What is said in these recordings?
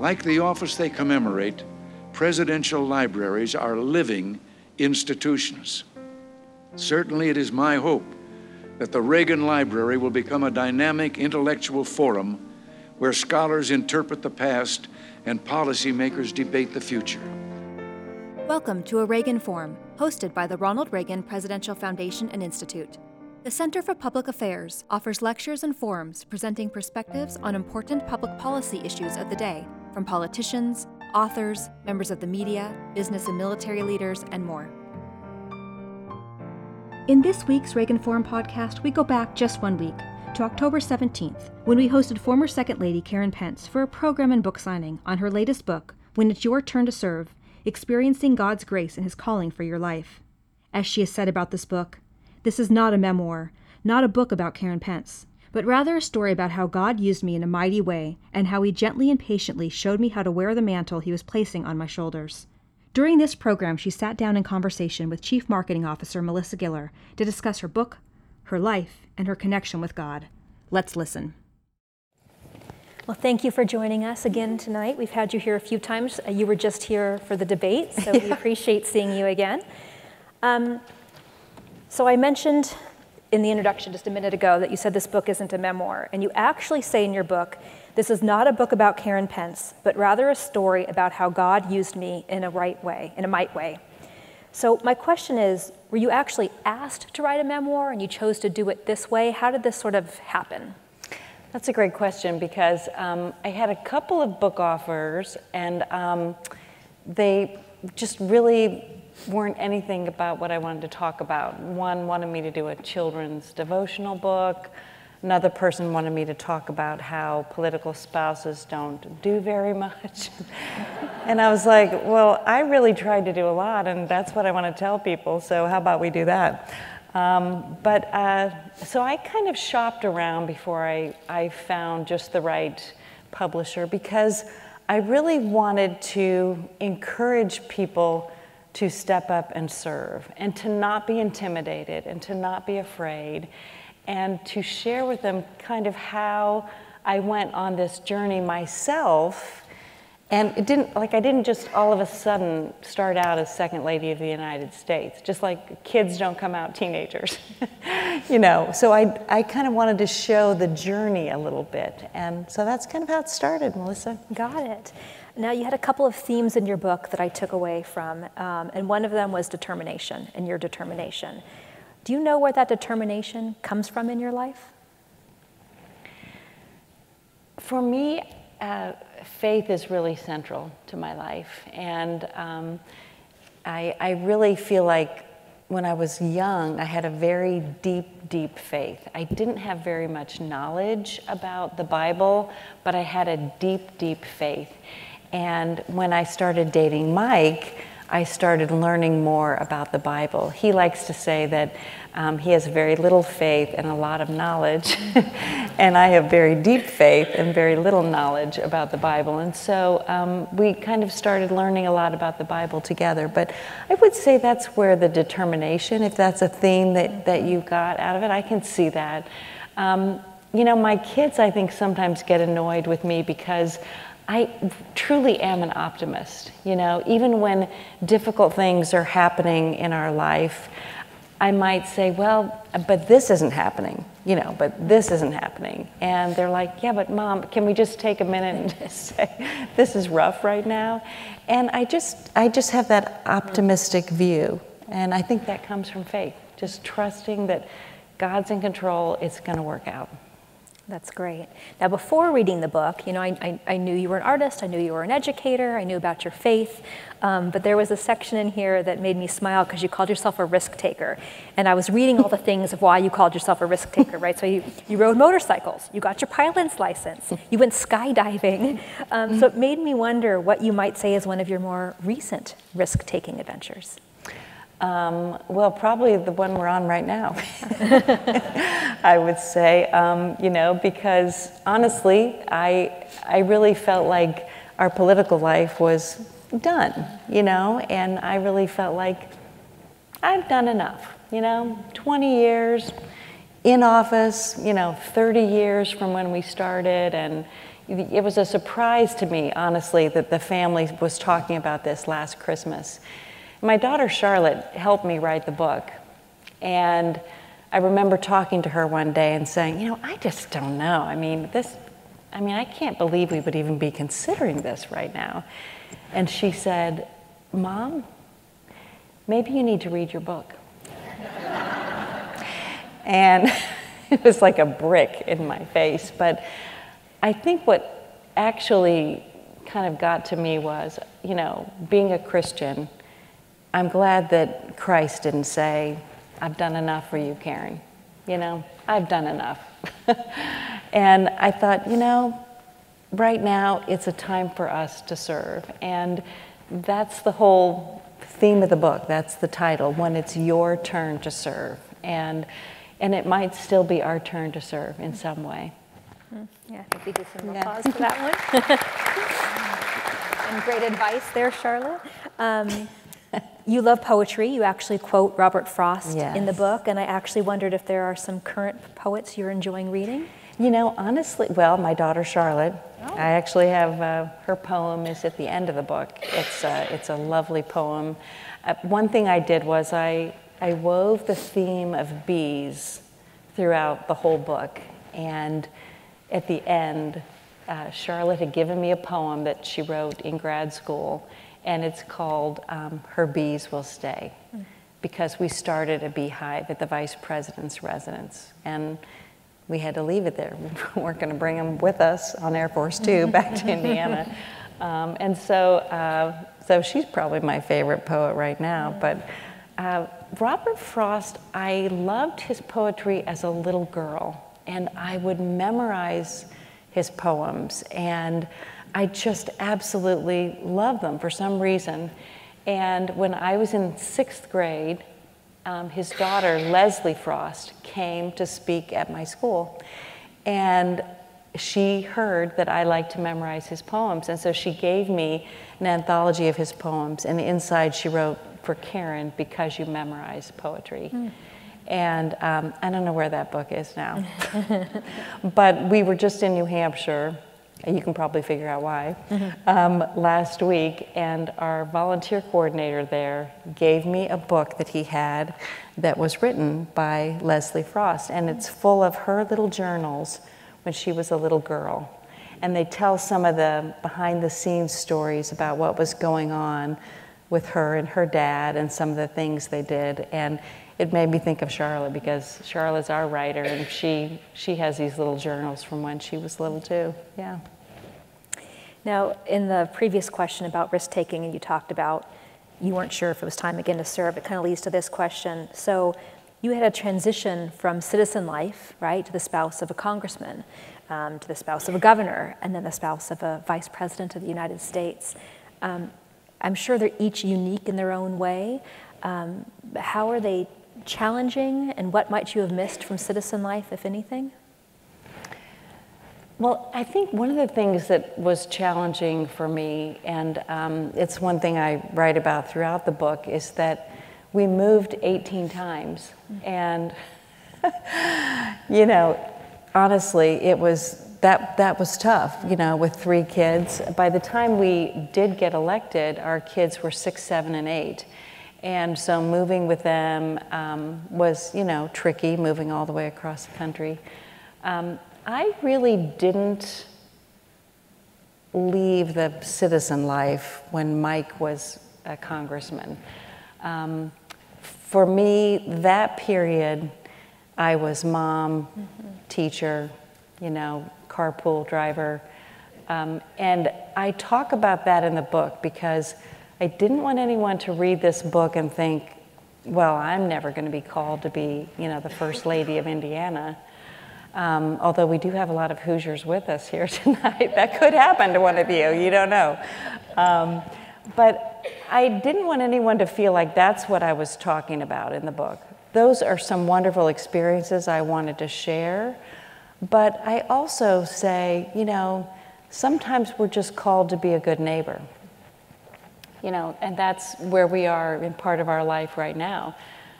Like the office they commemorate, presidential libraries are living institutions. Certainly, it is my hope that the Reagan Library will become a dynamic intellectual forum where scholars interpret the past and policymakers debate the future. Welcome to a Reagan Forum, hosted by the Ronald Reagan Presidential Foundation and Institute. The Center for Public Affairs offers lectures and forums presenting perspectives on important public policy issues of the day from politicians, authors, members of the media, business and military leaders, and more. In this week's Reagan Forum podcast, we go back just one week to October 17th, when we hosted former Second Lady Karen Pence for a program and book signing on her latest book, When It's Your Turn to Serve Experiencing God's Grace and His Calling for Your Life. As she has said about this book, this is not a memoir, not a book about Karen Pence but rather a story about how God used me in a mighty way and how He gently and patiently showed me how to wear the mantle He was placing on my shoulders. During this program, she sat down in conversation with Chief Marketing Officer Melissa Giller to discuss her book, her life, and her connection with God. Let's listen. Well, thank you for joining us again tonight. We've had you here a few times. Uh, you were just here for the debate, so we appreciate seeing you again. Um, so I mentioned in the introduction just a minute ago that you said this book isn't a memoir, and you actually say in your book, this is not a book about Karen Pence, but rather a story about how God used me in a right way, in a might way. So my question is, were you actually asked to write a memoir and you chose to do it this way? How did this sort of happen? That's a great question because um, I had a couple of book offers and um, they just really weren't anything about what I wanted to talk about. One wanted me to do a children's devotional book. Another person wanted me to talk about how political spouses don't do very much. and I was like, well, I really tried to do a lot, and that's what I want to tell people, so how about we do that? Um, but uh, so I kind of shopped around before I, I found just the right publisher because I really wanted to encourage people to step up and serve and to not be intimidated and to not be afraid and to share with them kind of how I went on this journey myself. And it didn't, like, I didn't just all of a sudden start out as Second Lady of the United States, just like kids don't come out teenagers, you know. So I, I kind of wanted to show the journey a little bit. And so that's kind of how it started, Melissa. Got it. Now, you had a couple of themes in your book that I took away from, um, and one of them was determination and your determination. Do you know where that determination comes from in your life? For me, uh, faith is really central to my life, and um, I, I really feel like when I was young, I had a very deep, deep faith. I didn't have very much knowledge about the Bible, but I had a deep, deep faith. And when I started dating Mike, I started learning more about the Bible. He likes to say that um, he has very little faith and a lot of knowledge, and I have very deep faith and very little knowledge about the Bible. And so um, we kind of started learning a lot about the Bible together. But I would say that's where the determination, if that's a theme that, that you got out of it, I can see that. Um, you know, my kids, I think, sometimes get annoyed with me because I truly am an optimist. You know, even when difficult things are happening in our life, I might say, well, but this isn't happening, you know, but this isn't happening. And they're like, yeah, but mom, can we just take a minute and say, this is rough right now? And I just, I just have that optimistic view. And I think that comes from faith, just trusting that God's in control, it's going to work out. That's great. Now, before reading the book, you know, I, I, I, knew you were an artist, I knew you were an educator, I knew about your faith, um, but there was a section in here that made me smile because you called yourself a risk taker. And I was reading all the things of why you called yourself a risk taker, right? So you, you rode motorcycles, you got your pilot's license, you went skydiving. Um, so it made me wonder what you might say is one of your more recent risk taking adventures. Um, well, probably the one we're on right now, I would say, um, you know, because honestly, I, I really felt like our political life was done, you know, and I really felt like I've done enough, you know, 20 years, in office, you know, 30 years from when we started, and it was a surprise to me, honestly, that the family was talking about this last Christmas. My daughter Charlotte helped me write the book, and I remember talking to her one day and saying, you know, I just don't know. I mean, this, I mean, I can't believe we would even be considering this right now. And she said, Mom, maybe you need to read your book. and it was like a brick in my face. But I think what actually kind of got to me was, you know, being a Christian, I'm glad that Christ didn't say, I've done enough for you, Karen. You know, I've done enough. and I thought, you know, right now it's a time for us to serve. And that's the whole theme of the book. That's the title, when it's your turn to serve. And, and it might still be our turn to serve in some way. Hmm. Yeah, I think we some yeah. applause for that one. and great advice there, Charlotte. Um, you love poetry. You actually quote Robert Frost yes. in the book, and I actually wondered if there are some current poets you're enjoying reading. You know, honestly, well, my daughter Charlotte, oh. I actually have uh, her poem is at the end of the book. It's a, it's a lovely poem. Uh, one thing I did was I, I wove the theme of bees throughout the whole book, and at the end, uh, Charlotte had given me a poem that she wrote in grad school and it's called um, Her Bees Will Stay because we started a beehive at the vice president's residence and we had to leave it there. We weren't going to bring them with us on Air Force Two back to Indiana. Um, and so, uh, so she's probably my favorite poet right now. But uh, Robert Frost, I loved his poetry as a little girl, and I would memorize his poems. And I just absolutely love them for some reason. And when I was in sixth grade, um, his daughter, Leslie Frost, came to speak at my school. And she heard that I liked to memorize his poems. And so she gave me an anthology of his poems. And inside she wrote, For Karen, because you memorize poetry. Mm. And um, I don't know where that book is now. but we were just in New Hampshire you can probably figure out why, mm-hmm. um, last week, and our volunteer coordinator there gave me a book that he had that was written by Leslie Frost, and it's full of her little journals when she was a little girl. And they tell some of the behind the scenes stories about what was going on with her and her dad and some of the things they did. And it made me think of Charlotte because Charlotte's our writer and she she has these little journals from when she was little too. Yeah. Now, in the previous question about risk taking, and you talked about you weren't sure if it was time again to serve, it kind of leads to this question. So, you had a transition from citizen life, right, to the spouse of a congressman, um, to the spouse of a governor, and then the spouse of a vice president of the United States. Um, I'm sure they're each unique in their own way. Um, how are they challenging, and what might you have missed from citizen life, if anything? Well, I think one of the things that was challenging for me, and um, it's one thing I write about throughout the book, is that we moved 18 times. And, you know, honestly, it was that, that was tough, you know, with three kids. By the time we did get elected, our kids were six, seven, and eight. And so moving with them um, was, you know, tricky, moving all the way across the country. Um, I really didn't leave the citizen life when Mike was a congressman. Um, for me, that period, I was mom, mm-hmm. teacher, you know, carpool driver. Um, and I talk about that in the book because I didn't want anyone to read this book and think, well, I'm never going to be called to be, you know, the first lady of Indiana. Um, although we do have a lot of Hoosiers with us here tonight. that could happen to one of you, you don't know. Um, but I didn't want anyone to feel like that's what I was talking about in the book. Those are some wonderful experiences I wanted to share. But I also say, you know, sometimes we're just called to be a good neighbor you know, and that's where we are in part of our life right now.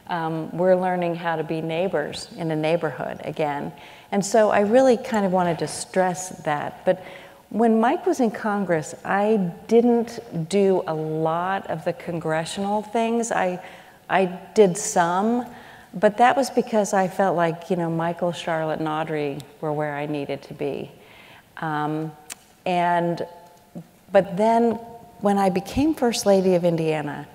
Um, we're learning how to be neighbors in a neighborhood again. And so I really kind of wanted to stress that. But when Mike was in Congress, I didn't do a lot of the congressional things. I, I did some, but that was because I felt like, you know, Michael, Charlotte, and Audrey were where I needed to be. Um, and, but then when I became First Lady of Indiana,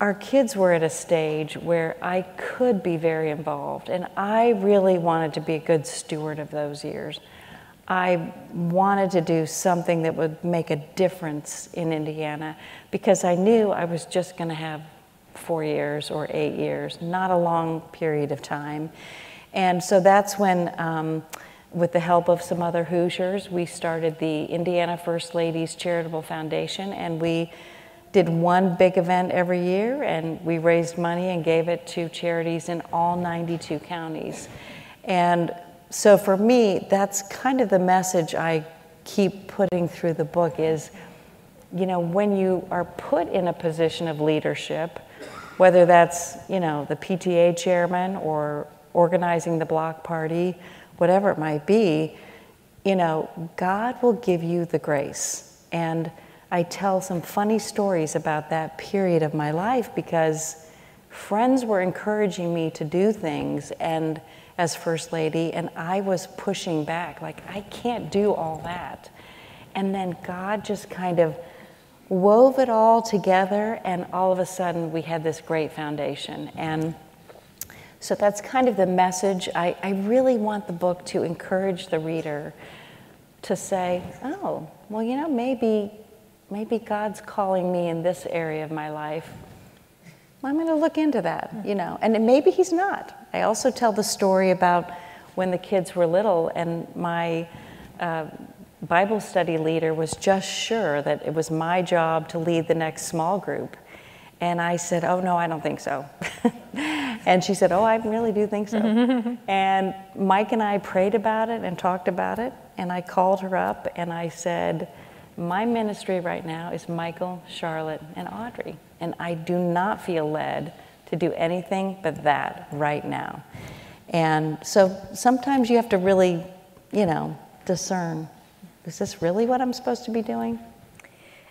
our kids were at a stage where I could be very involved, and I really wanted to be a good steward of those years. I wanted to do something that would make a difference in Indiana because I knew I was just going to have four years or eight years, not a long period of time. And so that's when, um, with the help of some other Hoosiers, we started the Indiana First Ladies Charitable Foundation, and we did one big event every year, and we raised money and gave it to charities in all 92 counties. And so for me, that's kind of the message I keep putting through the book is, you know, when you are put in a position of leadership, whether that's, you know, the PTA chairman or organizing the block party, whatever it might be, you know, God will give you the grace. And I tell some funny stories about that period of my life because friends were encouraging me to do things and as first lady and I was pushing back like I can't do all that. And then God just kind of wove it all together and all of a sudden we had this great foundation and so that's kind of the message. I, I really want the book to encourage the reader to say, oh, well, you know, maybe maybe God's calling me in this area of my life. I'm going to look into that, you know, and maybe He's not. I also tell the story about when the kids were little and my uh, Bible study leader was just sure that it was my job to lead the next small group. And I said, Oh, no, I don't think so. and she said, Oh, I really do think so. and Mike and I prayed about it and talked about it. And I called her up and I said, my ministry right now is Michael, Charlotte, and Audrey, and I do not feel led to do anything but that right now. And so sometimes you have to really, you know, discern is this really what I'm supposed to be doing?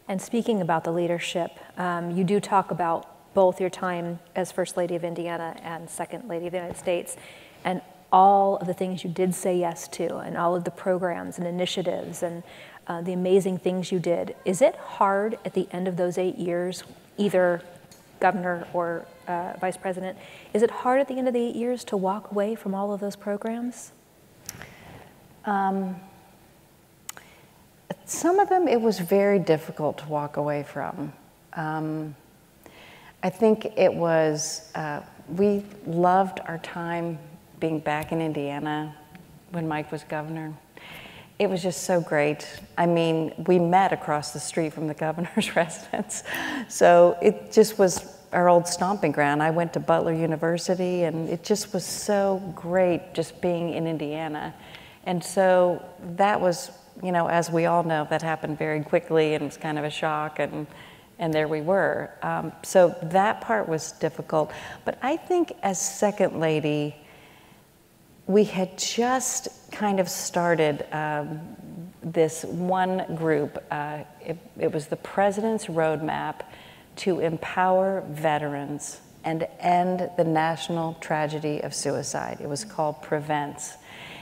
And speaking about the leadership, um, you do talk about both your time as First Lady of Indiana and Second Lady of the United States, and all of the things you did say yes to, and all of the programs and initiatives and uh, the amazing things you did. Is it hard at the end of those eight years, either governor or uh, vice president, is it hard at the end of the eight years to walk away from all of those programs? Um, some of them it was very difficult to walk away from. Um, I think it was, uh, we loved our time being back in Indiana when Mike was governor. It was just so great. I mean, we met across the street from the governor's residence. So it just was our old stomping ground. I went to Butler University, and it just was so great just being in Indiana. And so that was, you know, as we all know, that happened very quickly and it was kind of a shock, and, and there we were. Um, so that part was difficult. But I think as second lady, we had just kind of started um, this one group. Uh, it, it, was the President's Roadmap to Empower Veterans and End the National Tragedy of Suicide. It was called Prevents.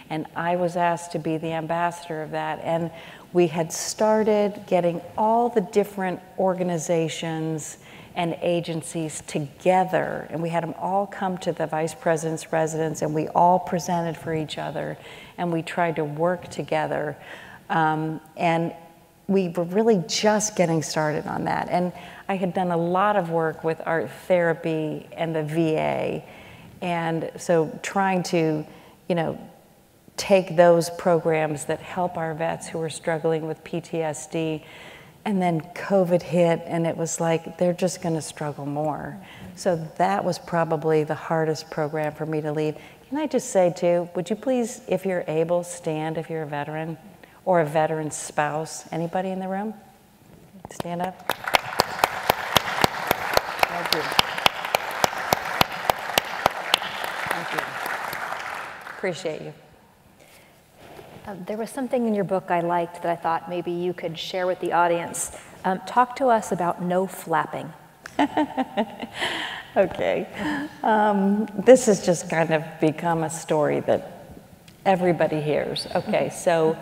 And I was asked to be the ambassador of that. And we had started getting all the different organizations and agencies together, and we had them all come to the vice president's residence, and we all presented for each other, and we tried to work together. Um, and we were really just getting started on that. And I had done a lot of work with art therapy and the VA, and so trying to, you know, take those programs that help our vets who are struggling with PTSD. And then COVID hit, and it was like they're just going to struggle more. So that was probably the hardest program for me to leave. Can I just say, too, would you please, if you're able, stand if you're a veteran or a veteran spouse? Anybody in the room? Stand up. Thank you. Thank you. Appreciate you. Um, there was something in your book I liked that I thought maybe you could share with the audience. Um, talk to us about no flapping. okay. Um, this has just kind of become a story that everybody hears. Okay, so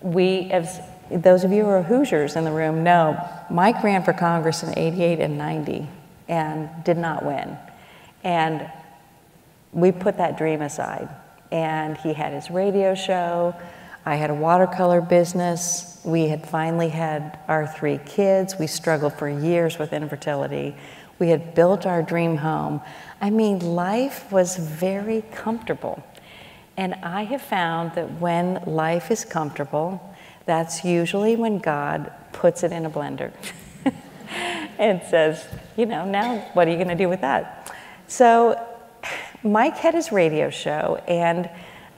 we, as those of you who are Hoosiers in the room know, Mike ran for Congress in 88 and 90 and did not win. And we put that dream aside. And he had his radio show. I had a watercolor business. We had finally had our three kids. We struggled for years with infertility. We had built our dream home. I mean, life was very comfortable. And I have found that when life is comfortable, that's usually when God puts it in a blender and says, you know, now what are you going to do with that? So Mike had his radio show, and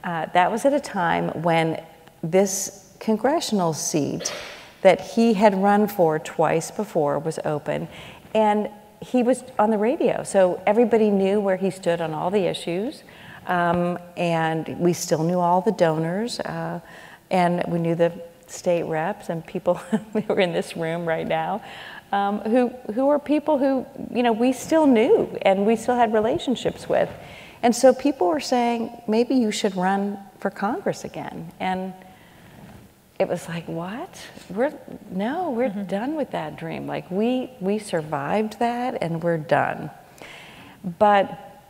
uh, that was at a time when this congressional seat that he had run for twice before was open, and he was on the radio. So everybody knew where he stood on all the issues, um, and we still knew all the donors, uh, and we knew the state reps and people who are in this room right now. Um, who, who are people who, you know, we still knew and we still had relationships with. And so people were saying, maybe you should run for Congress again. And it was like, what? We're no, we're mm-hmm. done with that dream. Like we we survived that and we're done. But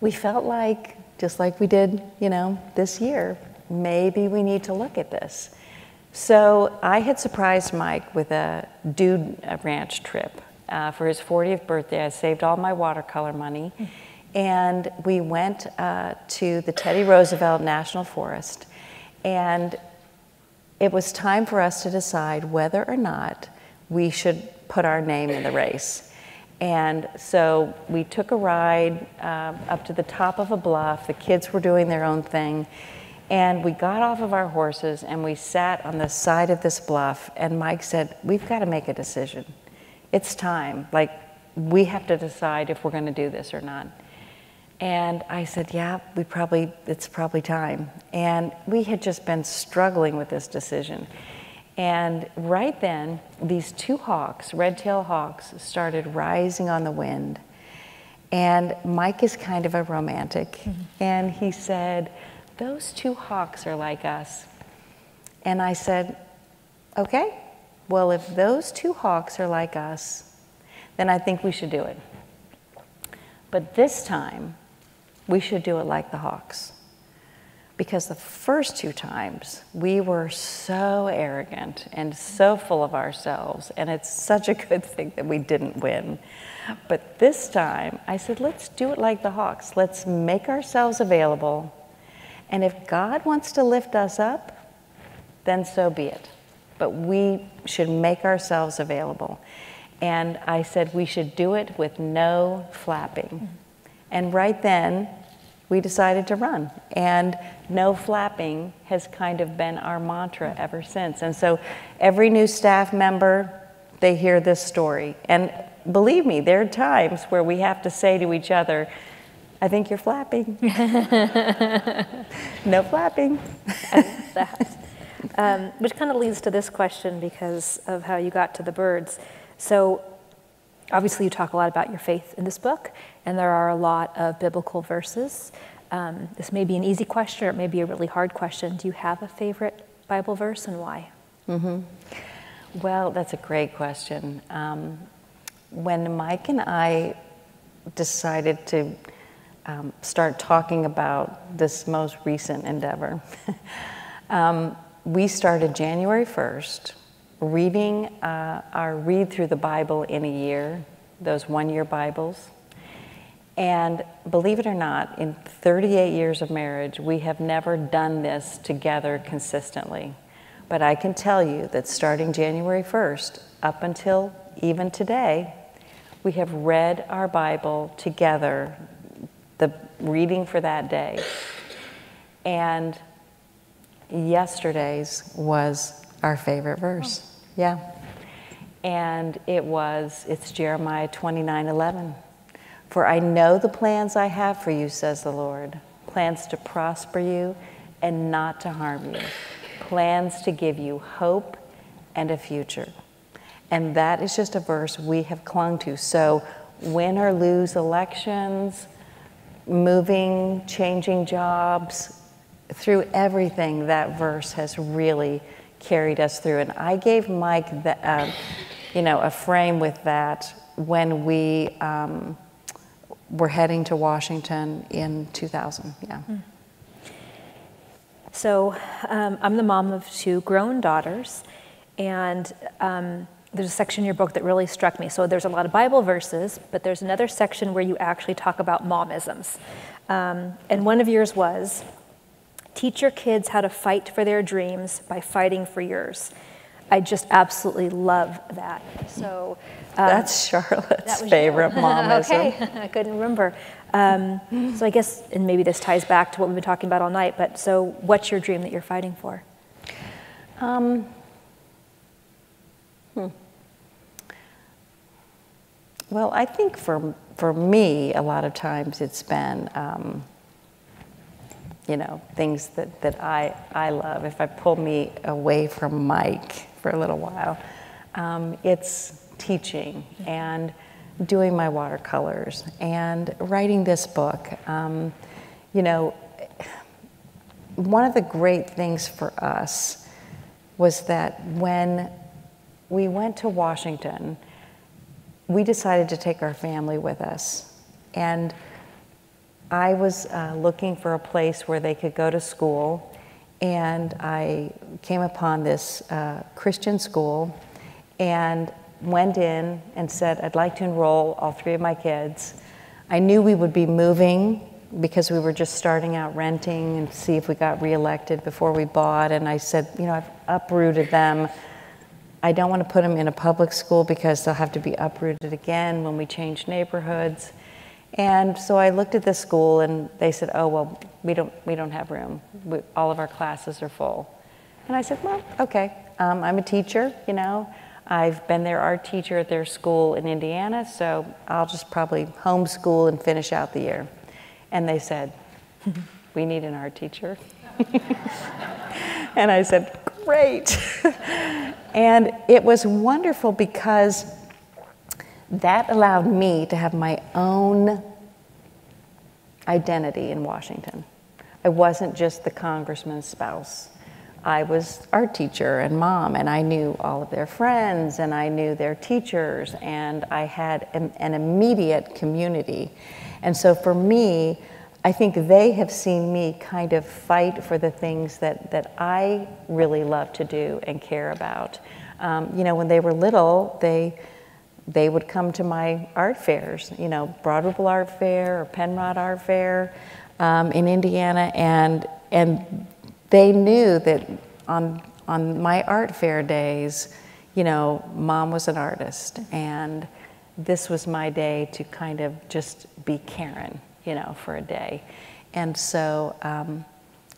we felt like just like we did, you know, this year, maybe we need to look at this. So I had surprised Mike with a dude ranch trip uh, for his 40th birthday. I saved all my watercolor money. Mm-hmm. And we went uh, to the Teddy Roosevelt National Forest. And it was time for us to decide whether or not we should put our name in the race. And so we took a ride uh, up to the top of a bluff. The kids were doing their own thing. And we got off of our horses and we sat on the side of this bluff. And Mike said, We've got to make a decision. It's time. Like, we have to decide if we're going to do this or not. And I said, Yeah, we probably, it's probably time. And we had just been struggling with this decision. And right then, these two hawks, red tailed hawks, started rising on the wind. And Mike is kind of a romantic. Mm-hmm. And he said, Those two hawks are like us. And I said, Okay, well, if those two hawks are like us, then I think we should do it. But this time, we should do it like the Hawks. Because the first two times we were so arrogant and so full of ourselves, and it's such a good thing that we didn't win. But this time I said, let's do it like the Hawks. Let's make ourselves available. And if God wants to lift us up, then so be it. But we should make ourselves available. And I said we should do it with no flapping. And right then, we decided to run. And no flapping has kind of been our mantra ever since. And so every new staff member, they hear this story. And believe me, there are times where we have to say to each other, I think you're flapping. no flapping. um, which kind of leads to this question because of how you got to the birds. So, obviously, you talk a lot about your faith in this book, and there are a lot of biblical verses. Um, this may be an easy question or it may be a really hard question. Do you have a favorite Bible verse and why? Mm-hmm. Well, that's a great question. Um, when Mike and I decided to um, start talking about this most recent endeavor, um, we started January 1st reading uh, our read through the Bible in a year, those one year Bibles. And believe it or not, in 38 years of marriage, we have never done this together consistently. But I can tell you that starting January 1st, up until even today, we have read our Bible together, the reading for that day. And yesterday's was our favorite verse. Oh. Yeah. And it was, it's Jeremiah 29 11. For I know the plans I have for you, says the Lord plans to prosper you and not to harm you, plans to give you hope and a future. And that is just a verse we have clung to. So, win or lose elections, moving, changing jobs, through everything, that verse has really carried us through. And I gave Mike, the, uh, you know, a frame with that when we um, were heading to Washington in 2000. Yeah. Mm. So um, I'm the mom of two grown daughters, and um, there's a section in your book that really struck me. So there's a lot of Bible verses, but there's another section where you actually talk about momisms. Um, and one of yours was teach your kids how to fight for their dreams by fighting for yours. I just absolutely love that. So um, that's Charlotte's that favorite momism. okay, I couldn't remember. Um, so I guess, and maybe this ties back to what we've been talking about all night. But so, what's your dream that you're fighting for? Um, hmm. Well, I think for for me, a lot of times it's been, um, you know, things that, that I I love. If I pull me away from Mike for a little while, um, it's teaching and doing my watercolors and writing this book. Um, you know, one of the great things for us was that when we went to Washington we decided to take our family with us. And I was uh, looking for a place where they could go to school, and I came upon this uh, Christian school and went in and said, I'd like to enroll all three of my kids. I knew we would be moving because we were just starting out renting and see if we got reelected before we bought. And I said, you know, I've uprooted them I don't want to put them in a public school because they'll have to be uprooted again when we change neighborhoods. And so I looked at the school and they said, oh, well, we don't, we don't have room. We, all of our classes are full. And I said, well, okay. Um, I'm a teacher, you know. I've been their art teacher at their school in Indiana, so I'll just probably homeschool and finish out the year. And they said, we need an art teacher. and I said, great. and it was wonderful because that allowed me to have my own identity in Washington. I wasn't just the congressman's spouse. I was art teacher and mom, and I knew all of their friends, and I knew their teachers, and I had an, immediate community. And so for me, I think they have seen me kind of fight for the things that, that I really love to do and care about. Um, you know, when they were little, they, they would come to my art fairs, you know, Broad Ripple Art Fair or Penrod Art Fair um, in Indiana, and, and they knew that on, on my art fair days, you know, mom was an artist, and this was my day to kind of just be Karen you know, for a day. And so um,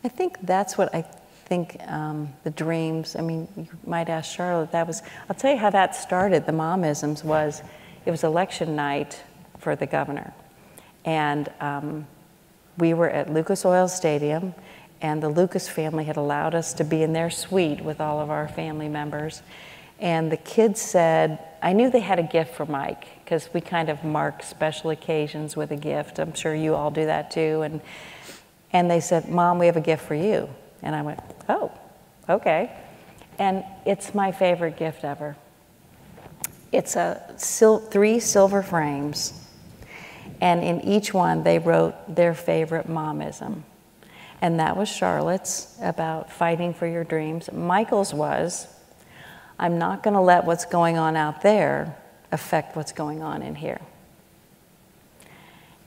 I think that's what I think um, the dreams, I mean, you might ask Charlotte, that was, I'll tell you how that started, the momisms was, it was election night for the governor. And um, we were at Lucas Oil Stadium, and the Lucas family had allowed us to be in their suite with all of our family members. And the kids said, I knew they had a gift for Mike because we kind of mark special occasions with a gift. I'm sure you all do that too. And, and they said, Mom, we have a gift for you. And I went, Oh, okay. And it's my favorite gift ever. It's a sil- three silver frames, and in each one they wrote their favorite momism. And that was Charlotte's about fighting for your dreams. Michael's was, I'm not going to let what's going on out there affect what's going on in here.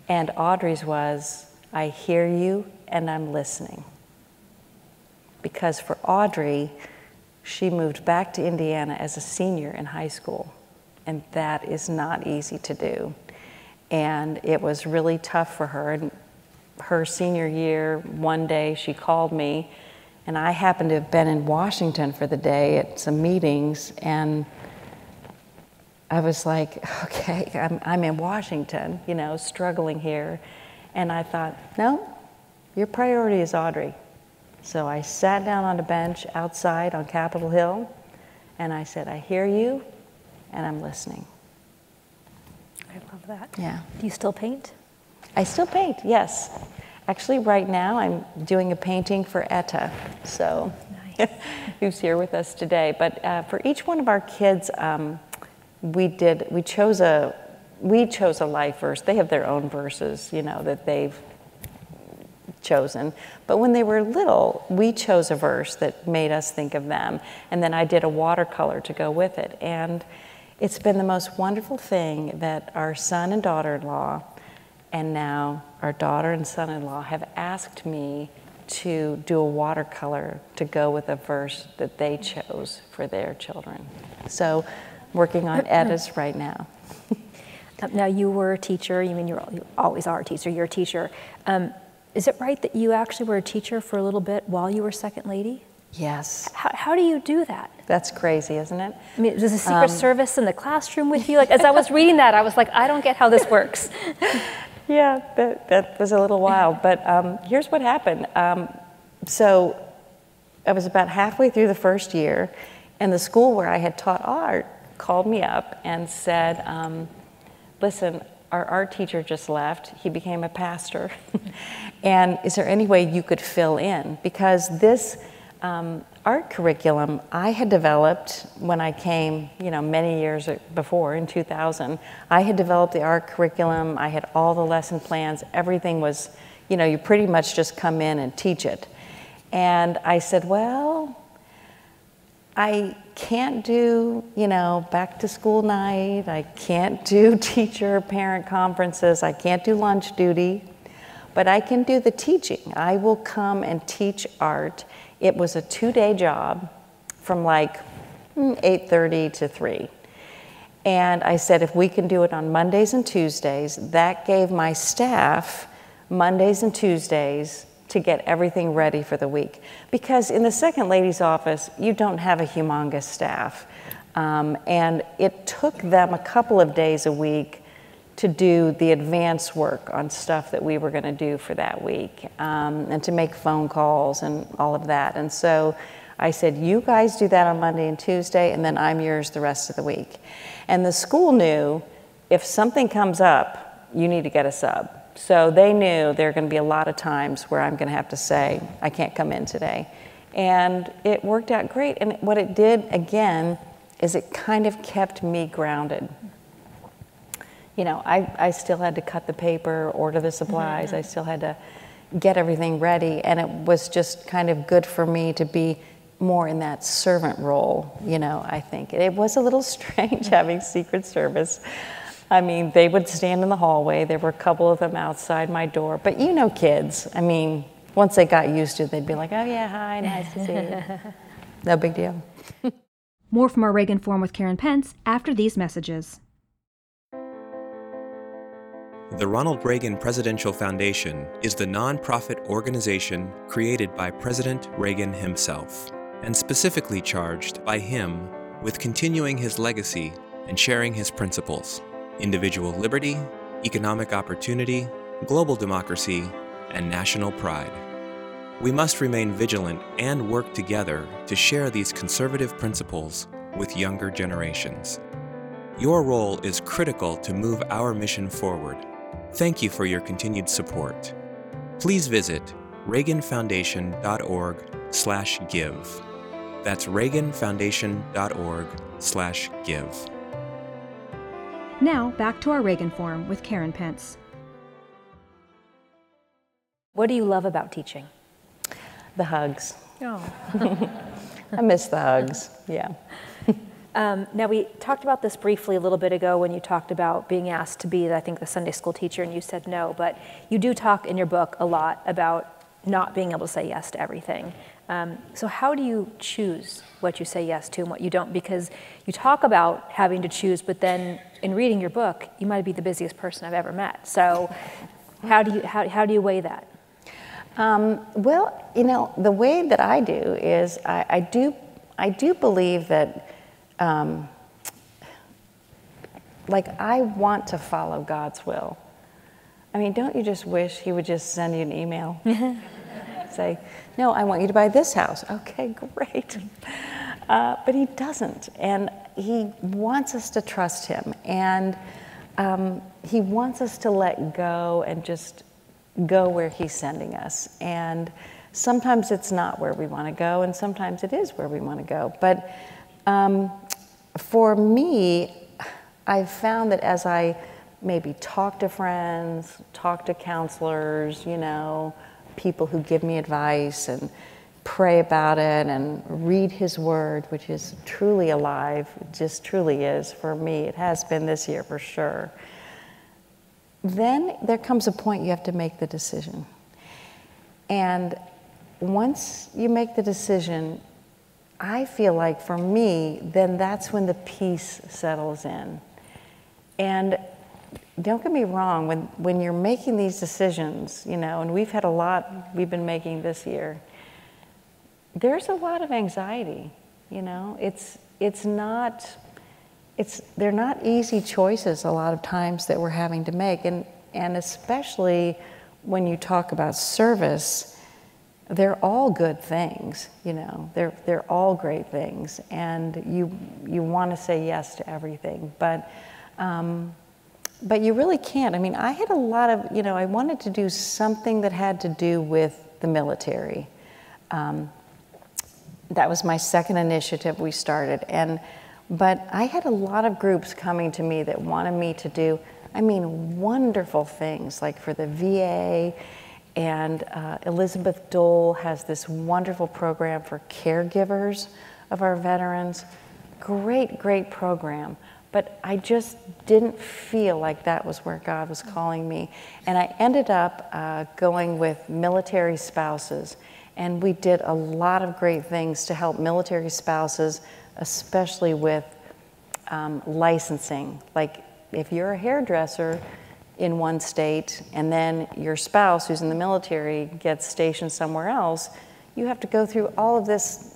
And Audrey's was, I hear you and I'm listening. Because for Audrey, she moved back to Indiana as a senior in high school, and that is not easy to do. And it was really tough for her. And her senior year, one day she called me and I happened to have been in Washington for the day at some meetings, and I was like, okay, I'm, I'm in Washington, you know, struggling here. And I thought, no, Your priority is Audrey. So I sat down on a bench outside on Capitol Hill and I said, I hear you and I'm listening. I love that. Yeah. Do you still paint? I still paint, yes. Actually, right now I'm doing a painting for Etta, so Nice. who's here with us today. But uh, for each one of our kids, um, we did we chose a we chose a life verse. They have their own verses, you know, that they've chosen. But when they were little, we chose a verse that made us think of them, and then I did a watercolor to go with it. And it's been the most wonderful thing that our son and daughter-in-law and now our daughter and son in law have asked me to do a watercolor to go with a verse that they chose for their children. So, working on Edda's right now. Um, Now, you were a teacher. You mean you're, you always are a teacher. You're a teacher. Um, is it right that you actually were a teacher for a little bit while you were second lady? Yes, How, how do you do that? that's crazy, isn't it? I mean, was the Secret Service in the classroom with you? Like, as I was reading that, I was like, I don't get how this works. Yeah, that, that was a little wild. But um, here's what happened. Um, so I was about halfway through the first year, and the school where I had taught art called me up and said, um, Listen, our art teacher just left. He became a pastor. and is there any way you could fill in? Because this um, art curriculum I had developed when I came, you know, many years before in 2000. I had developed the art curriculum. I had all the lesson plans. Everything was, you know, you pretty much just come in and teach it. And I said, well, I can't do, you know, back to school night. I can't do teacher parent conferences. I can't do lunch duty, but I can do the teaching. I will come and teach art. It was a two-day job from like mm, 8:30 to 3. And I said if we can do it on Mondays and Tuesdays, that gave my staff Mondays and Tuesdays to get everything ready for the week. Because in the second lady's office, you don't have a humongous staff. Um, and it took them a couple of days a week to do the advance work on stuff that we were going to do for that week um, and to make phone calls and all of that. And so I said, You guys do that on Monday and Tuesday, and then I'm yours the rest of the week. And the school knew if something comes up, you need to get a sub. So they knew there are going to be a lot of times where I'm going to have to say, I can't come in today. And it worked out great. And what it did, again, is it kind of kept me grounded. You know, I, I still had to cut the paper, order the supplies, mm-hmm. I still had to get everything ready. And it was just kind of good for me to be more in that servant role, you know, I think. It was a little strange mm-hmm. having Secret Service. I mean, they would stand in the hallway. There were a couple of them outside my door. But you know, kids, I mean, once they got used to it, they'd be like, oh, yeah, hi, nice to see you. No big deal. More from our Reagan Forum with Karen Pence after these messages. The Ronald Reagan Presidential Foundation is the nonprofit organization created by President Reagan himself, and specifically charged by him with continuing his legacy and sharing his principles individual liberty, economic opportunity, global democracy, and national pride. We must remain vigilant and work together to share these conservative principles with younger generations. Your role is critical to move our mission forward. Thank you for your continued support. Please visit reaganfoundation.org/give. That's reaganfoundation.org/give. Now, back to our Reagan Forum with Karen Pence. What do you love about teaching? The hugs. Oh. I miss the hugs. Yeah. Um, now, we talked about this briefly a little bit ago when you talked about being asked to be, I think, the Sunday school teacher, and you said no. But you do talk in your book a lot about not being able to say yes to everything. Um, so, how do you choose what you say yes to and what you don't? Because you talk about having to choose, but then in reading your book, you might be the busiest person I've ever met. So, how do you, how, how do you weigh that? Um, well, you know, the way that I do is I, I do I do believe that um, like I want to follow God's will. I mean, don't you just wish he would just send you an email? Say, no, I want you to buy this house. Okay, great. Uh, but he doesn't. And he wants us to trust him. And um, he wants us to let go and just go where he's sending us. And sometimes it's not where we want to go, and sometimes it is where we want to go. But um, for me, I've found that as I maybe talk to friends, talk to counselors, you know, people who give me advice and pray about it and read his word, which is truly alive, just truly is for me. It has been this year for sure. Then there comes a point you have to make the decision. And once you make the decision, I feel like for me, then that's when the peace settles in. And don't get me wrong, when, when you're making these decisions, you know, and we've had a lot we've been making this year, there's a lot of anxiety, you know. It's, it's not, it's, they're not easy choices a lot of times that we're having to make. And, and especially when you talk about service, they're all good things, you know. They're, they're all great things. And you, you want to say yes to everything. But, um, but you really can't. I mean, I had a lot of, you know, I wanted to do something that had to do with the military. Um, that was my second initiative we started. And, but I had a lot of groups coming to me that wanted me to do, I mean, wonderful things like for the VA. And uh, Elizabeth Dole has this wonderful program for caregivers of our veterans. Great, great program. But I just didn't feel like that was where God was calling me. And I ended up uh, going with military spouses. And we did a lot of great things to help military spouses, especially with um, licensing. Like if you're a hairdresser in one state and then your spouse who's in the military gets stationed somewhere else, you have to go through all of this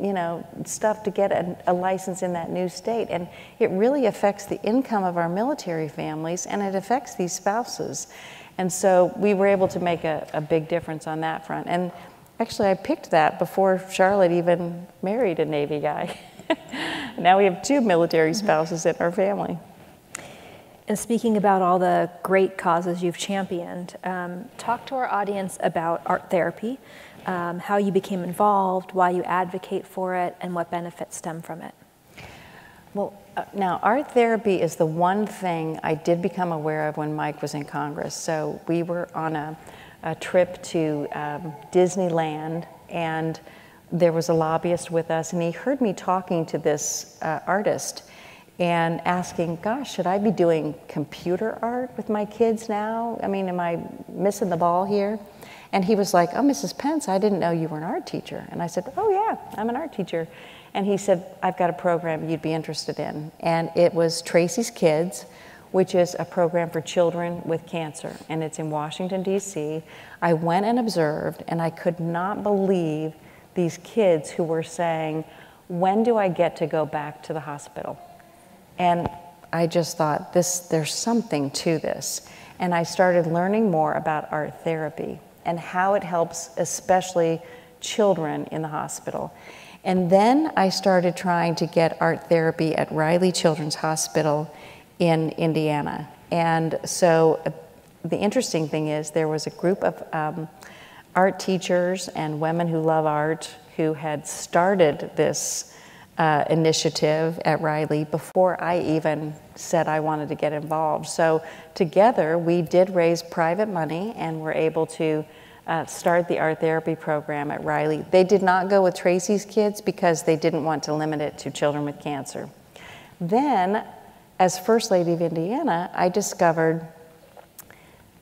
you know, stuff to get a, a, license in that new state. And it really affects the income of our military families and it affects these spouses. And so we were able to make a, a big difference on that front. And actually, I picked that before Charlotte even married a Navy guy. now we have two military spouses in our family. And speaking about all the great causes you've championed, um, talk to our audience about art therapy um, how you became involved, why you advocate for it, and what benefits stem from it. Well, uh, now art therapy is the one thing I did become aware of when Mike was in Congress. So we were on a, a trip to um, Disneyland, and there was a lobbyist with us, and he heard me talking to this uh, artist and asking, Gosh, should I be doing computer art with my kids now? I mean, am I missing the ball here? And he was like, Oh, Mrs. Pence, I didn't know you were an art teacher. And I said, Oh, yeah, I'm an art teacher. And he said, I've got a program you'd be interested in. And it was Tracy's Kids, which is a program for children with cancer. And it's in Washington, D.C. I went and observed, and I could not believe these kids who were saying, When do I get to go back to the hospital? And I just thought, this, there's something to this. And I started learning more about art therapy and how it helps, especially children in the hospital. And then I started trying to get art therapy at Riley Children's Hospital in Indiana. And so uh, the interesting thing is, there was a group of um, art teachers and women who love art who had started this uh, initiative at Riley before I even said I wanted to get involved. So together we did raise private money and were able to uh, start the art therapy program at Riley. They did not go with Tracy's kids because they didn't want to limit it to children with cancer. Then, as First Lady of Indiana, I discovered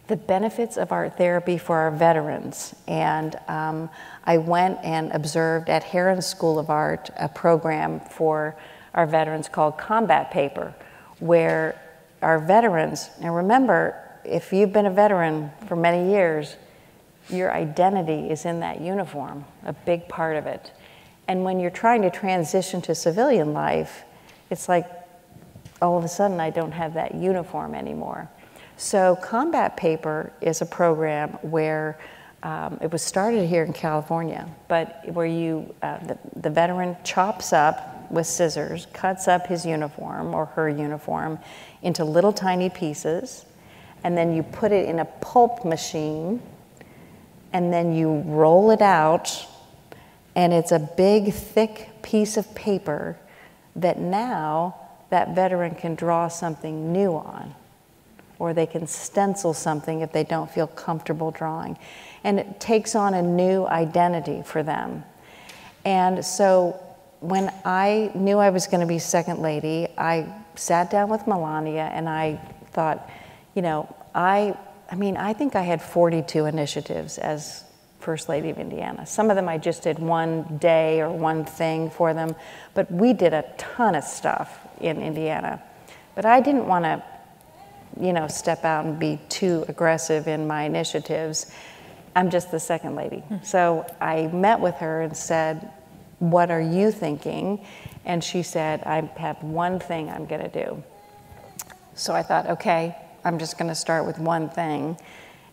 the benefits of art therapy for our veterans. And um, I went and observed at Herron School of Art a program for our veterans called Combat Paper, where our veterans, and remember, if you've been a veteran for many years, your identity is in that uniform, a big part of it. And when you're trying to transition to civilian life, it's like all of a sudden I don't have that uniform anymore. So, Combat Paper is a program where um, it was started here in California, but where you, uh, the, the veteran chops up with scissors, cuts up his uniform or her uniform into little tiny pieces, and then you put it in a pulp machine, and then you roll it out, and it's a big, thick piece of paper that now that veteran can draw something new on, or they can stencil something if they don't feel comfortable drawing. And it takes on a new identity for them. And so when I knew I was going to be second lady, I sat down with Melania and I thought, you know, I, I mean, I think I had 42 initiatives as First Lady of Indiana. Some of them I just did one day or one thing for them, but we did a ton of stuff in Indiana. But I didn't want to, you know, step out and be too aggressive in my initiatives. I'm just the second lady. So I met with her and said, What are you thinking? And she said, I have one thing I'm going to do. So I thought, okay, I'm just going to start with one thing.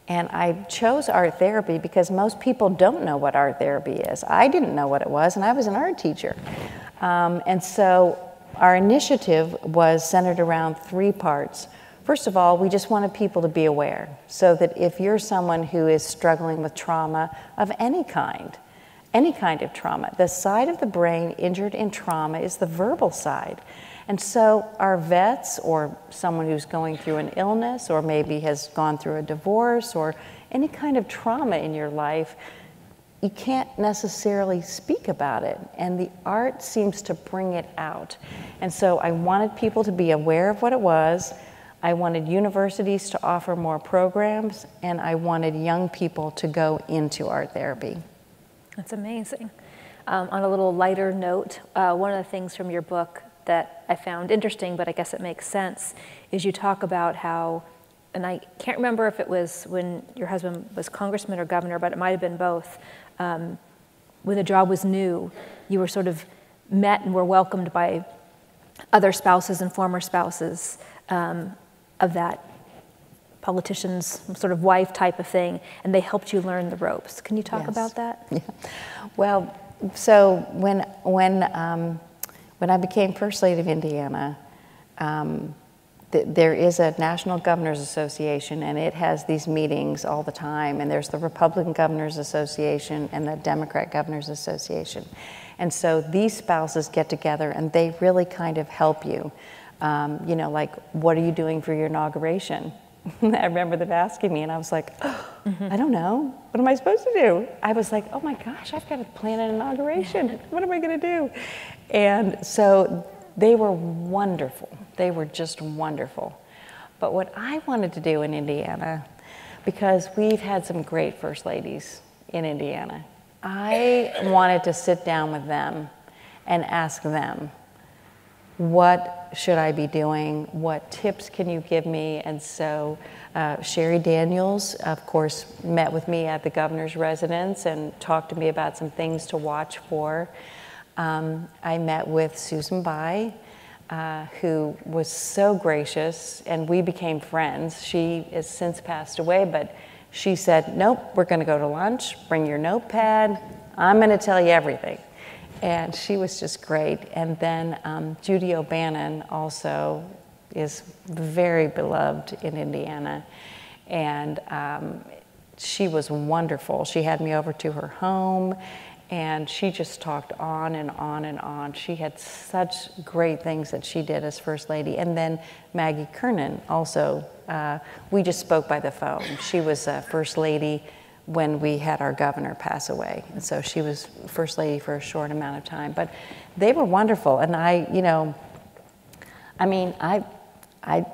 And I chose art therapy because most people don't know what art therapy is. I didn't know what it was, and I was an art teacher. Um, and so our initiative was centered around three parts. First of all, we just wanted people to be aware so that if you're someone who is struggling with trauma of any kind, any kind of trauma, the side of the brain injured in trauma is the verbal side. And so, our vets, or someone who's going through an illness, or maybe has gone through a divorce, or any kind of trauma in your life, you can't necessarily speak about it. And the art seems to bring it out. And so, I wanted people to be aware of what it was. I wanted universities to offer more programs, and I wanted young people to go into art therapy. That's amazing. Um, on a little lighter note, uh, one of the things from your book that I found interesting, but I guess it makes sense, is you talk about how, and I can't remember if it was when your husband was congressman or governor, but it might have been both. Um, when the job was new, you were sort of met and were welcomed by other spouses and former spouses um, of that politician's sort of wife type of thing, and they helped you learn the ropes. Can you talk Yes. about that? Yeah. Well, so when when um, when I became First Lady of Indiana, um, th- there is a National Governors Association, and it has these meetings all the time. And there's the Republican Governors Association and the Democrat Governors Association. And so these spouses get together, and they really kind of help you. Um, you know, like, what are you doing for your inauguration? I remember them asking me, and I was like, I don't know. What am I supposed to do? I was like, oh my gosh, I've got to plan an inauguration. what am I going to do? And so they were wonderful. They were just wonderful. But what I wanted to do in Indiana, because we've had some great first ladies in Indiana, I wanted to sit down with them and ask them what should I be doing? What tips can you give me? And so uh, Cheri Daniels, of course, met with me at the governor's residence and talked to me about some things to watch for. Um, I met with Susan Bayh, uh, who was so gracious, and we became friends. She has since passed away, but she said, Nope, we're going to go to lunch, bring your notepad, I'm going to tell you everything and she was just great. And then um, Judy O'Bannon also is very beloved in Indiana, and um, she was wonderful. She had me over to her home, and she just talked on and on and on. She had such great things that she did as First Lady. And then Maggie Kernan also, uh, we just spoke by the phone. She was uh, First Lady when we had our governor pass away. And so she was first lady for a short amount of time. But they were wonderful. And I, you know, I mean, I, I,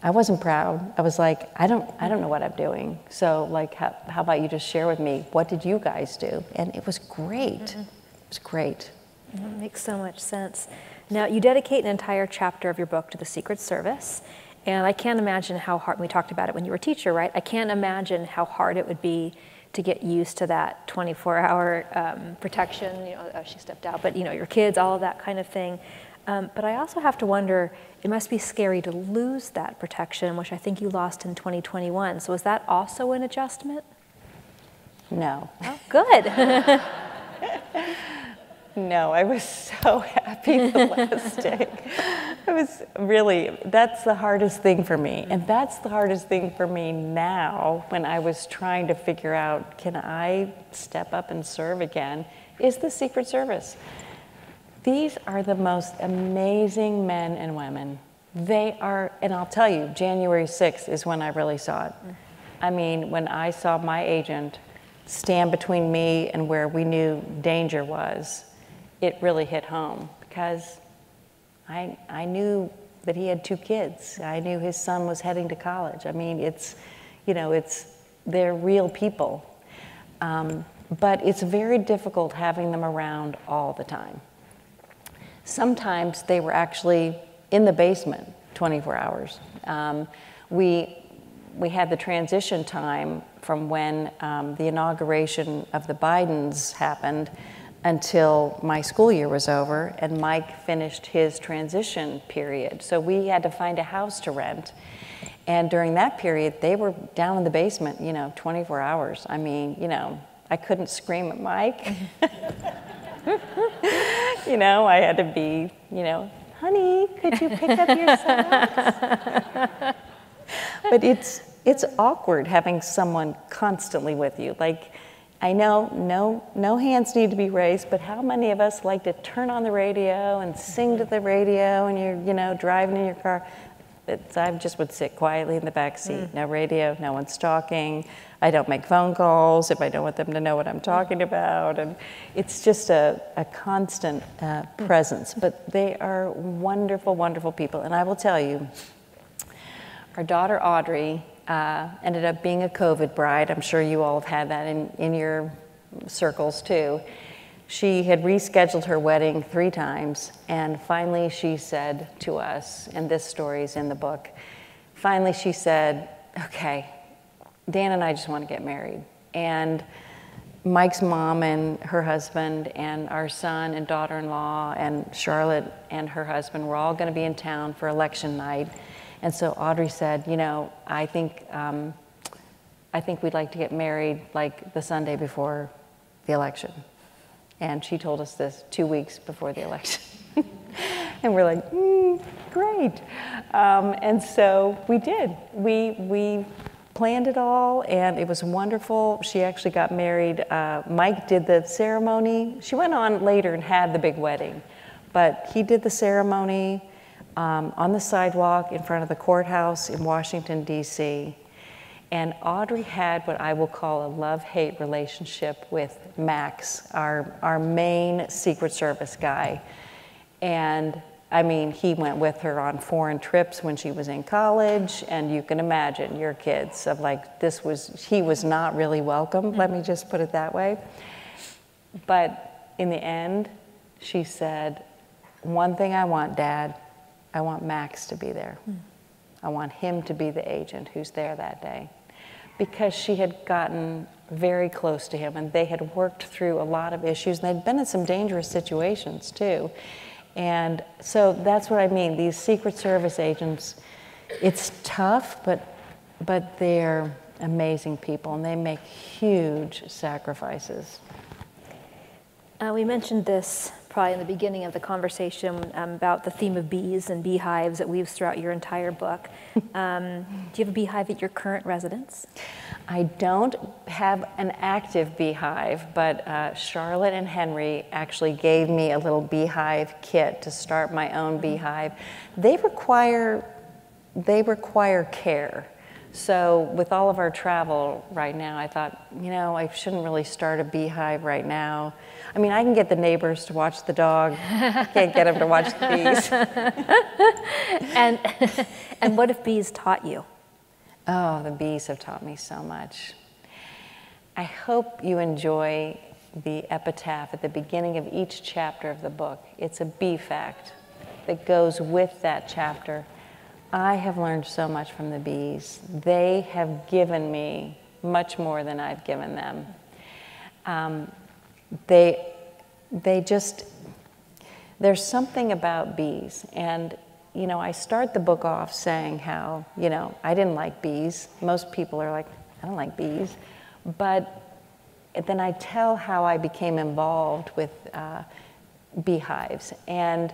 I wasn't proud. I was like, I don't, I don't know what I'm doing. So like, how, how about you just share with me, what did you guys do? And it was great. Mm-hmm. It was great. That makes so much sense. Now, you dedicate an entire chapter of your book to the Secret Service. And I can't imagine how hard, we talked about it when you were a teacher, right? I can't imagine how hard it would be to get used to that 24 hour um, protection. You know, oh, she stepped out, but you know, your kids, all of that kind of thing. Um, but I also have to wonder, it must be scary to lose that protection, which I think you lost in 2021. So is that also an adjustment? No. Oh, good. No, I was so happy the last day. I was really, that's the hardest thing for me. And that's the hardest thing for me now when I was trying to figure out can I step up and serve again is the Secret Service. These are the most amazing men and women. They are, and I'll tell you, January 6th is when I really saw it. I mean, when I saw my agent stand between me and where we knew danger was, it really hit home because I, I knew that he had two kids. I knew his son was heading to college. I mean, it's, you know, it's, they're real people. Um, but it's very difficult having them around all the time. Sometimes they were actually in the basement 24 hours. Um, we, we had the transition time from when um, the inauguration of the Bidens happened until my school year was over and Mike finished his transition period. So we had to find a house to rent. And during that period, they were down in the basement, you know, 24 hours. I mean, you know, I couldn't scream at Mike. you know, I had to be, you know, honey, could you pick up your socks? but it's it's awkward having someone constantly with you. Like I know no, no hands need to be raised, but how many of us like to turn on the radio and sing to the radio and you're, you know, driving in your car? It's, I just would sit quietly in the back seat. Mm. No radio, no one's talking. I don't make phone calls if I don't want them to know what I'm talking about. And it's just a, a constant uh, presence. But they are wonderful, wonderful people. And I will tell you, our daughter Audrey uh, ended up being a COVID bride. I'm sure you all have had that in, in your circles too. She had rescheduled her wedding three times, and finally she said to us, and this story is in the book, finally she said, Okay, Dan and I just want to get married. And Mike's mom and her husband, and our son and daughter in law, and Charlotte and her husband were all going to be in town for election night. And so Audrey said, you know, I think, um, I think we'd like to get married like the Sunday before the election. And she told us this two weeks before the election. and we're like, mm, great. Um, and so we did. We, we planned it all, and it was wonderful. She actually got married. Uh, Mike did the ceremony. She went on later and had the big wedding, but he did the ceremony um, on the sidewalk in front of the courthouse in Washington, D.C. And Audrey had what I will call a love hate relationship with Max, our, our main Secret Service guy. And I mean, he went with her on foreign trips when she was in college, and you can imagine your kids of like, this was, he was not really welcome, let me just put it that way. But in the end, she said, One thing I want, Dad, I want Max to be there. Mm. I want him to be the agent who's there that day. Because she had gotten very close to him and they had worked through a lot of issues and they'd been in some dangerous situations too. And so that's what I mean. These Secret Service agents, it's tough, but, but they're amazing people and they make huge sacrifices. Uh, we mentioned this probably in the beginning of the conversation um, about the theme of bees and beehives that weaves throughout your entire book. Um, do you have a beehive at your current residence? I don't have an active beehive, but uh, Charlotte and Henry actually gave me a little beehive kit to start my own beehive. They require they require care. So, with all of our travel right now, I thought, you know, I shouldn't really start a beehive right now. I mean, I can get the neighbors to watch the dog. I can't get them to watch the bees. and, and what if bees taught you? Oh, the bees have taught me so much. I hope you enjoy the epitaph at the beginning of each chapter of the book. It's a bee fact that goes with that chapter. I have learned so much from the bees. They have given me much more than I've given them. Um, they, they just, there's something about bees. And, you know, I start the book off saying how, you know, I didn't like bees. Most people are like, I don't like bees. But then I tell how I became involved with uh, beehives. And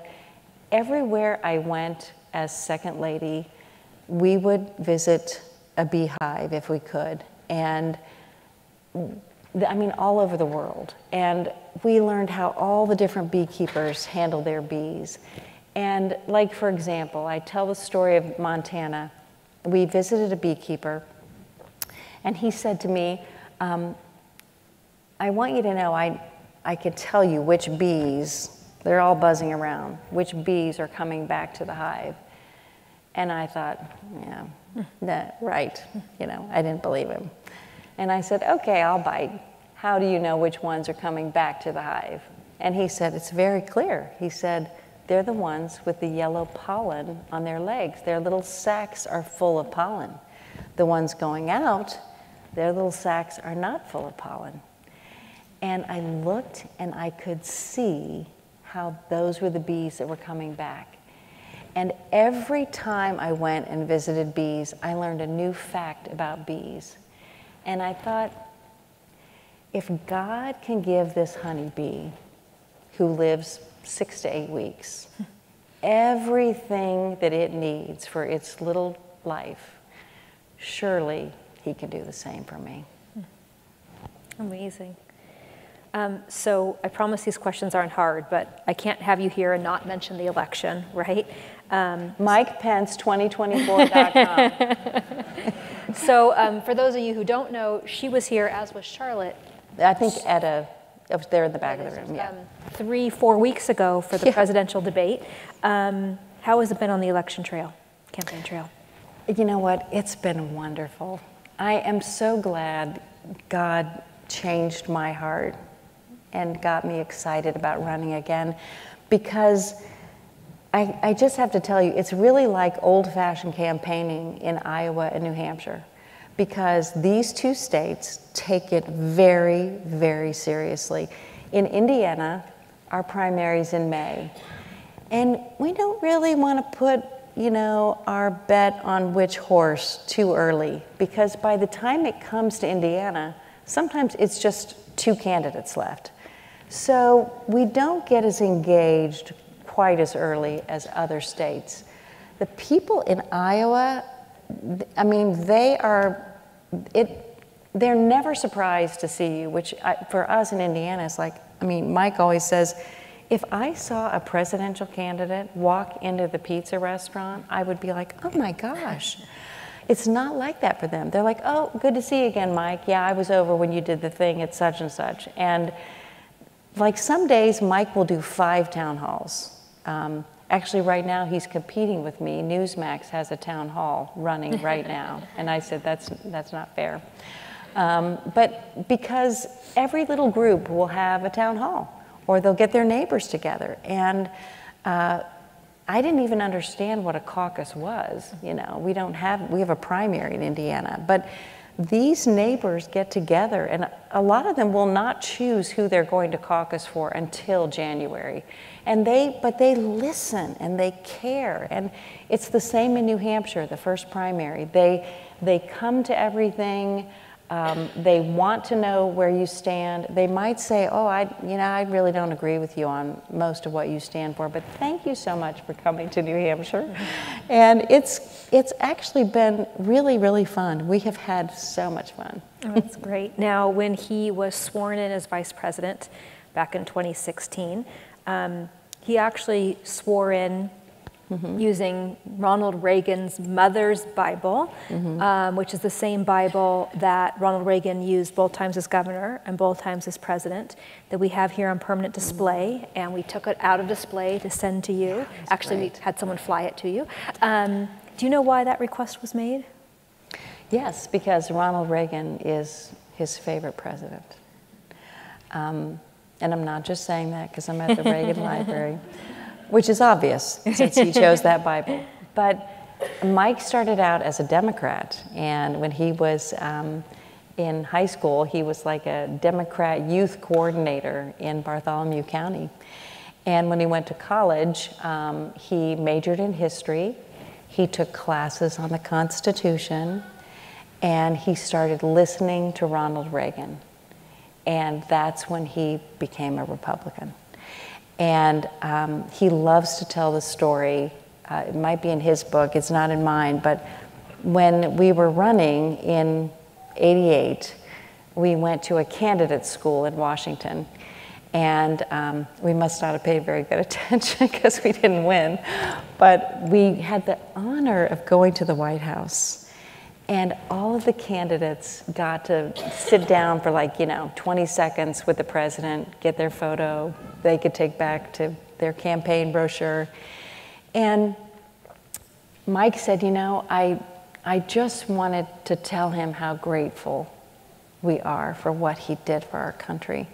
everywhere I went as second lady, we would visit a beehive if we could. And I mean, all over the world. And we learned how all the different beekeepers handle their bees. And, like, for example, I tell the story of Montana. We visited a beekeeper, and he said to me, um, I want you to know I, I could tell you which bees, they're all buzzing around, which bees are coming back to the hive. And I thought, yeah, that, right. You know, I didn't believe him. And I said, okay, I'll bite. How do you know which ones are coming back to the hive? And he said, it's very clear. He said, they're the ones with the yellow pollen on their legs. Their little sacs are full of pollen. The ones going out, their little sacs are not full of pollen. And I looked and I could see how those were the bees that were coming back. And every time I went and visited bees, I learned a new fact about bees. And I thought, if God can give this honeybee who lives six to eight weeks everything that it needs for its little life, surely He can do the same for me. Hmm. Amazing. Um, so I promise these questions aren't hard, but I can't have you here and not mention the election, right? Um, MikePence2024.com. so um, for those of you who don't know, she was here, as was Charlotte. I think at a, up there in the back of the room, yeah. Um, three, four weeks ago for the yeah. presidential debate. Um, how has it been on the election trail, campaign trail? You know what? It's been wonderful. I am so glad God changed my heart and got me excited about running again because I, I just have to tell you, it's really like old fashioned campaigning in Iowa and New Hampshire because these two states take it very, very seriously. In Indiana, our primary's in May. And we don't really want to put, you know, our bet on which horse too early because by the time it comes to Indiana, sometimes it's just two candidates left. So we don't get as engaged quite as early as other states. The people in Iowa, I mean, they are, it, they're never surprised to see you, which I, for us in Indiana is like, I mean, Mike always says, if I saw a presidential candidate walk into the pizza restaurant, I would be like, oh my gosh. It's not like that for them. They're like, oh, good to see you again, Mike. Yeah, I was over when you did the thing at such and such. And like some days, Mike will do five town halls. Um, actually, right now, he's competing with me. Newsmax has a town hall running right now. and I said, that's, that's not fair. Um, but because every little group will have a town hall, or they'll get their neighbors together. And uh, I didn't even understand what a caucus was. You know, we don't have, we have a primary in Indiana. But these neighbors get together, and a lot of them will not choose who they're going to caucus for until January. And they, but they listen and they care. And it's the same in New Hampshire, the first primary. They, they come to everything. Um, they want to know where you stand. They might say, "Oh, I, you know, I really don't agree with you on most of what you stand for, but thank you so much for coming to New Hampshire." and it's it's actually been really, really fun. We have had so much fun. Oh, that's great. Now, when he was sworn in as vice president back in 2016, um, he actually swore in Mm-hmm. using Ronald Reagan's mother's Bible, mm-hmm. um, which is the same Bible that Ronald Reagan used both times as governor and both times as president, that we have here on permanent display. Mm-hmm. And we took it out of display to send to you. Actually, great. we had someone fly it to you. Um, do you know why that request was made? Yes, because Ronald Reagan is his favorite president. Um, and I'm not just saying that because I'm at the Reagan Library which is obvious since he chose that Bible. But Mike started out as a Democrat, and when he was um, in high school, he was like a Democrat youth coordinator in Bartholomew County. And when he went to college, um, he majored in history. He took classes on the Constitution, and he started listening to Ronald Reagan. And that's when he became a Republican. And um, he loves to tell the story. Uh, it might be in his book, it's not in mine, but when we were running in 88, we went to a candidate school in Washington. And um, we must not have paid very good attention because we didn't win. But we had the honor of going to the White House. And all of the candidates got to sit down for like, you know, 20 seconds with the president, get their photo they could take back to their campaign brochure. And Mike said, You know, I, I just wanted to tell him how grateful we are for what he did for our country.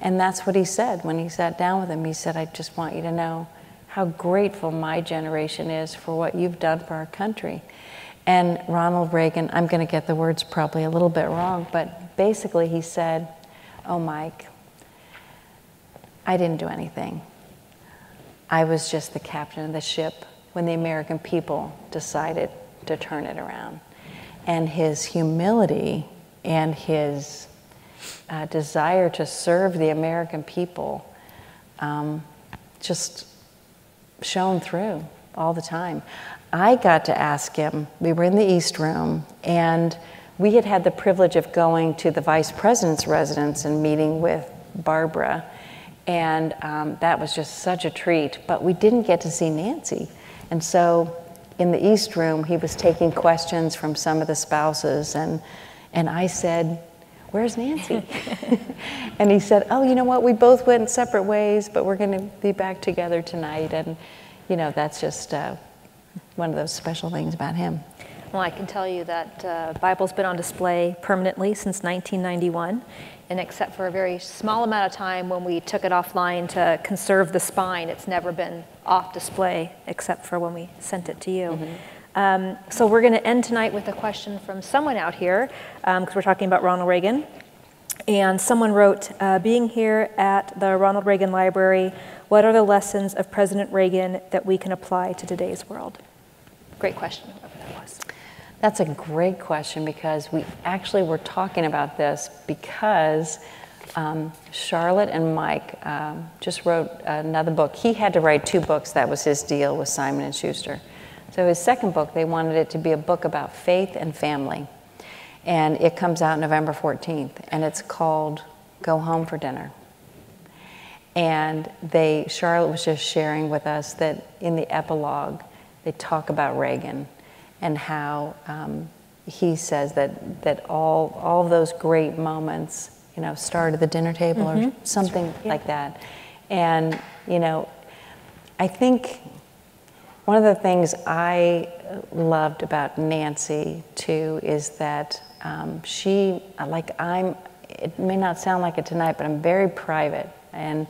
And that's what he said when he sat down with him. He said, I just want you to know how grateful my generation is for what you've done for our country. And Ronald Reagan, I'm going to get the words probably a little bit wrong, but basically he said, Oh, Mike, I didn't do anything. I was just the captain of the ship when the American people decided to turn it around. And his humility and his uh, desire to serve the American people um, just shone through all the time. I got to ask him, we were in the East Room, and we had had the privilege of going to the vice president's residence and meeting with Barbara. And um, that was just such a treat. But we didn't get to see Nancy. And so in the East Room, he was taking questions from some of the spouses. And, and I said, Where's Nancy? and he said, Oh, you know what? We both went in separate ways, but we're going to be back together tonight. And, you know, that's just uh, one of those special things about him. Well, I can tell you that uh, Bible's been on display permanently since 1991 and except for a very small amount of time when we took it offline to conserve the spine, it's never been off display except for when we sent it to you. Mm-hmm. Um, so we're going to end tonight with a question from someone out here because um, we're talking about Ronald Reagan. And someone wrote, uh, being here at the Ronald Reagan Library, what are the lessons of President Reagan that we can apply to today's world? Great question. That was. That's a great question because we actually were talking about this because um, Charlotte and Mike um, just wrote another book. He had to write two books. That was his deal with Simon and Schuster. So his second book, they wanted it to be a book about faith and family, and it comes out November 14th, and it's called "Go Home for Dinner." And they, Charlotte was just sharing with us that in the epilogue, they talk about Reagan and how um, he says that, that all, all those great moments, you know, start at the dinner table mm-hmm. or something right. yeah. like that. And, you know, I think one of the things I loved about Nancy too is that um, she, like I'm, it may not sound like it tonight, but I'm very private. And,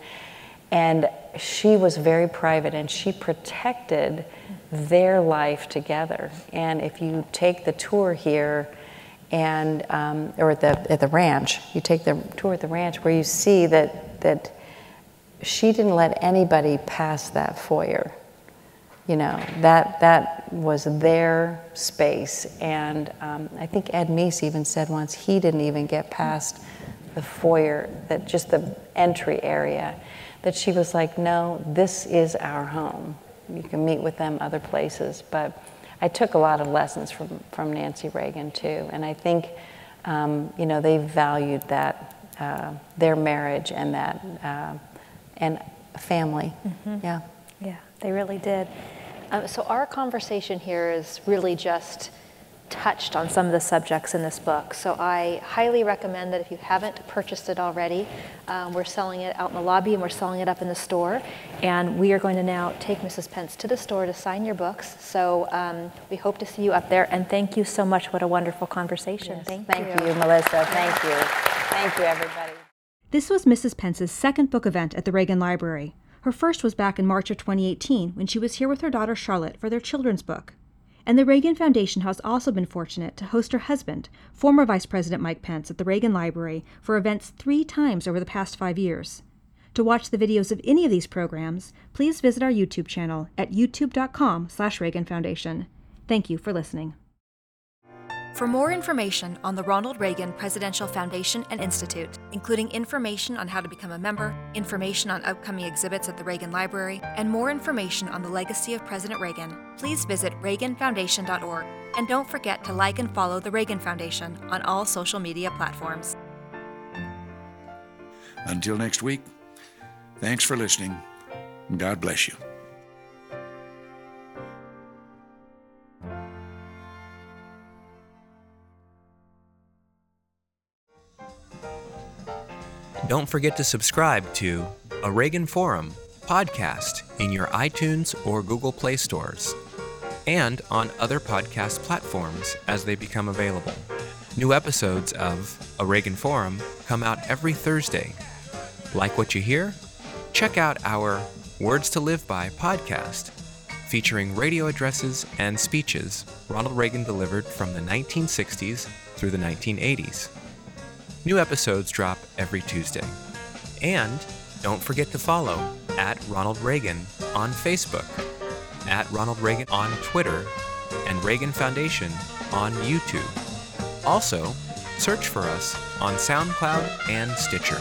and she was very private and she protected their life together. And if you take the tour here, and um, or at the at the ranch, you take the tour at the ranch where you see that that she didn't let anybody pass that foyer. You know that that was their space, and um, I think Ed Meese even said once he didn't even get past the foyer, that just the entry area. That she was like, no, this is our home you can meet with them other places. But I took a lot of lessons from, from Nancy Reagan too, and I think um, you know they valued that uh, their marriage and that uh, and family. Mm-hmm. Yeah, yeah, they really did. Um, so our conversation here is really just touched on some of the subjects in this book. So I highly recommend that if you haven't purchased it already, um, we're selling it out in the lobby and we're selling it up in the store. And we are going to now take Mrs. Pence to the store to sign your books. So um, we hope to see you up there. And thank you so much. What a wonderful conversation. Yes. Thank, thank you. you, Melissa. Thank you. Thank you, everybody. This was Mrs. Pence's second book event at the Reagan Library. Her first was back in March of 2018 when she was here with her daughter Charlotte for their children's book. And the Reagan Foundation has also been fortunate to host her husband, former Vice President Mike Pence, at the Reagan Library for events three times over the past five years. To watch the videos of any of these programs, please visit our YouTube channel at youtube.com slash Reagan Foundation. Thank you for listening. For more information on the Ronald Reagan Presidential Foundation and Institute, including information on how to become a member, information on upcoming exhibits at the Reagan Library, and more information on the legacy of President Reagan, please visit reaganfoundation.org. And don't forget to like and follow the Reagan Foundation on all social media platforms. Until next week, thanks for listening. God bless you. Don't forget to subscribe to A Reagan Forum podcast in your iTunes or Google Play stores and on other podcast platforms as they become available. New episodes of A Reagan Forum come out every Thursday. Like what you hear? Check out our Words to Live By podcast, featuring radio addresses and speeches Ronald Reagan delivered from the 1960s through the 1980s. New episodes drop every Tuesday. And don't forget to follow at Ronald Reagan on Facebook, at Ronald Reagan on Twitter, and Reagan Foundation on YouTube. Also, search for us on SoundCloud and Stitcher.